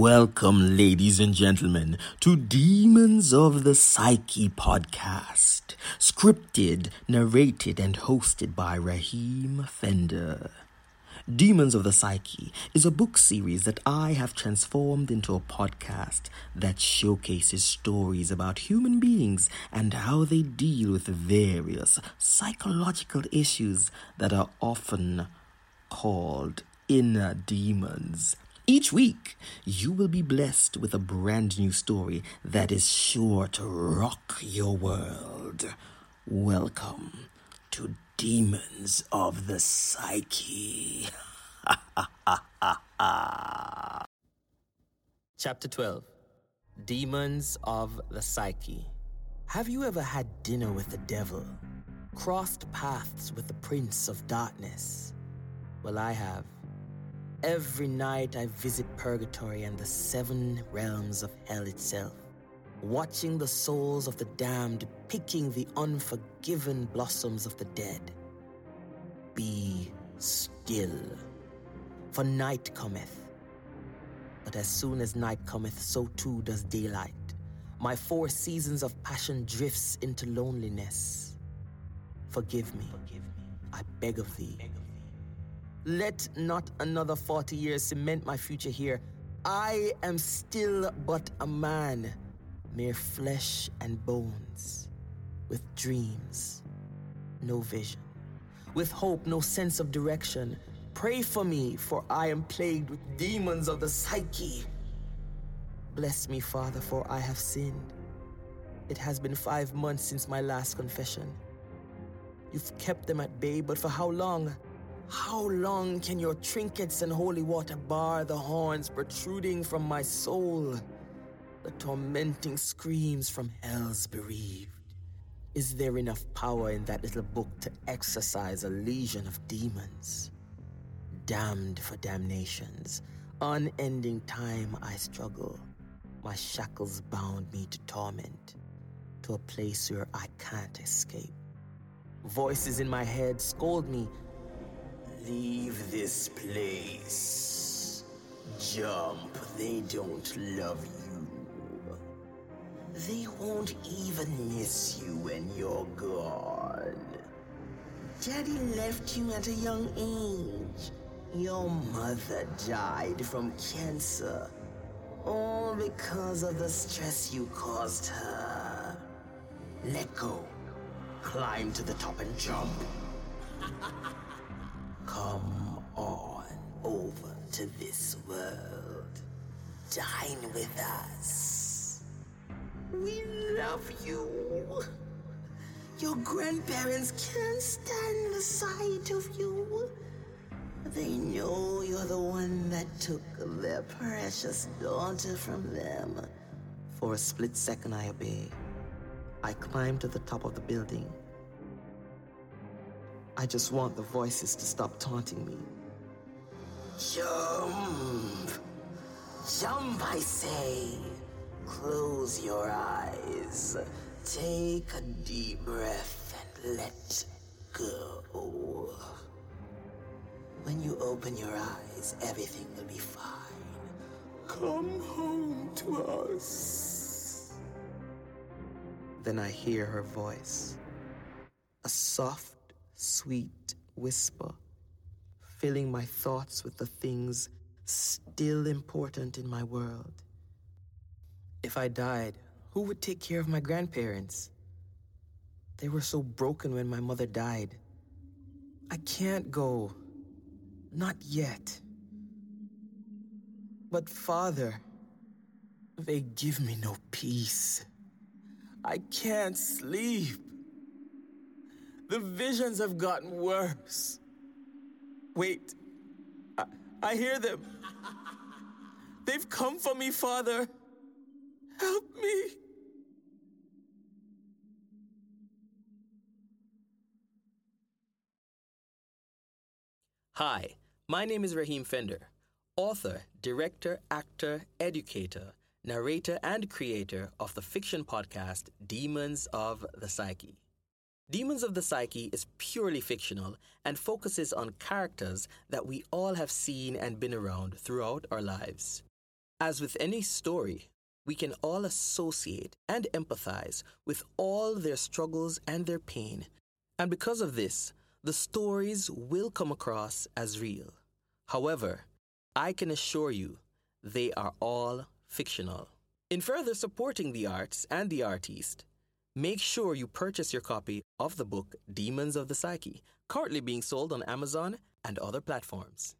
Welcome, ladies and gentlemen, to Demons of the Psyche podcast, scripted, narrated, and hosted by Raheem Fender. Demons of the Psyche is a book series that I have transformed into a podcast that showcases stories about human beings and how they deal with various psychological issues that are often called inner demons. Each week, you will be blessed with a brand new story that is sure to rock your world. Welcome to Demons of the Psyche. Chapter 12 Demons of the Psyche. Have you ever had dinner with the devil? Crossed paths with the Prince of Darkness? Well, I have. Every night I visit purgatory and the seven realms of hell itself, watching the souls of the damned picking the unforgiven blossoms of the dead. Be still, for night cometh. But as soon as night cometh, so too does daylight. My four seasons of passion drifts into loneliness. Forgive me, I beg of thee. Let not another 40 years cement my future here. I am still but a man, mere flesh and bones, with dreams, no vision, with hope, no sense of direction. Pray for me, for I am plagued with demons of the psyche. Bless me, Father, for I have sinned. It has been five months since my last confession. You've kept them at bay, but for how long? How long can your trinkets and holy water bar the horns protruding from my soul? The tormenting screams from hell's bereaved. Is there enough power in that little book to exorcise a legion of demons? Damned for damnations, unending time I struggle. My shackles bound me to torment, to a place where I can't escape. Voices in my head scold me Leave this place. Jump, they don't love you. They won't even miss you when you're gone. Daddy left you at a young age. Your mother died from cancer. All because of the stress you caused her. Let go. Climb to the top and jump. this world. Dine with us. We love you. Your grandparents can't stand the sight of you. They know you're the one that took their precious daughter from them. For a split second, I obey. I climb to the top of the building. I just want the voices to stop taunting me. Jump! Jump, I say! Close your eyes. Take a deep breath and let go. When you open your eyes, everything will be fine. Come home to us. Then I hear her voice. A soft sweet whisper, filling my thoughts with the things still important in my world. If I died, who would take care of my grandparents? They were so broken when my mother died. I can't go. Not yet. But, Father, they give me no peace. I can't sleep. The visions have gotten worse. Wait, I, I hear them. They've come for me, Father. Help me. Hi, my name is Raheem Fender, author, director, actor, educator, narrator, and creator of the fiction podcast Demons of the Psyche. Demons of the Psyche is purely fictional and focuses on characters that we all have seen and been around throughout our lives. As with any story, we can all associate and empathize with all their struggles and their pain. And because of this, the stories will come across as real. However, I can assure you they are all fictional. In further supporting the arts and the artiste, make sure you purchase your copy of the book Demons of the Psyche, currently being sold on Amazon and other platforms.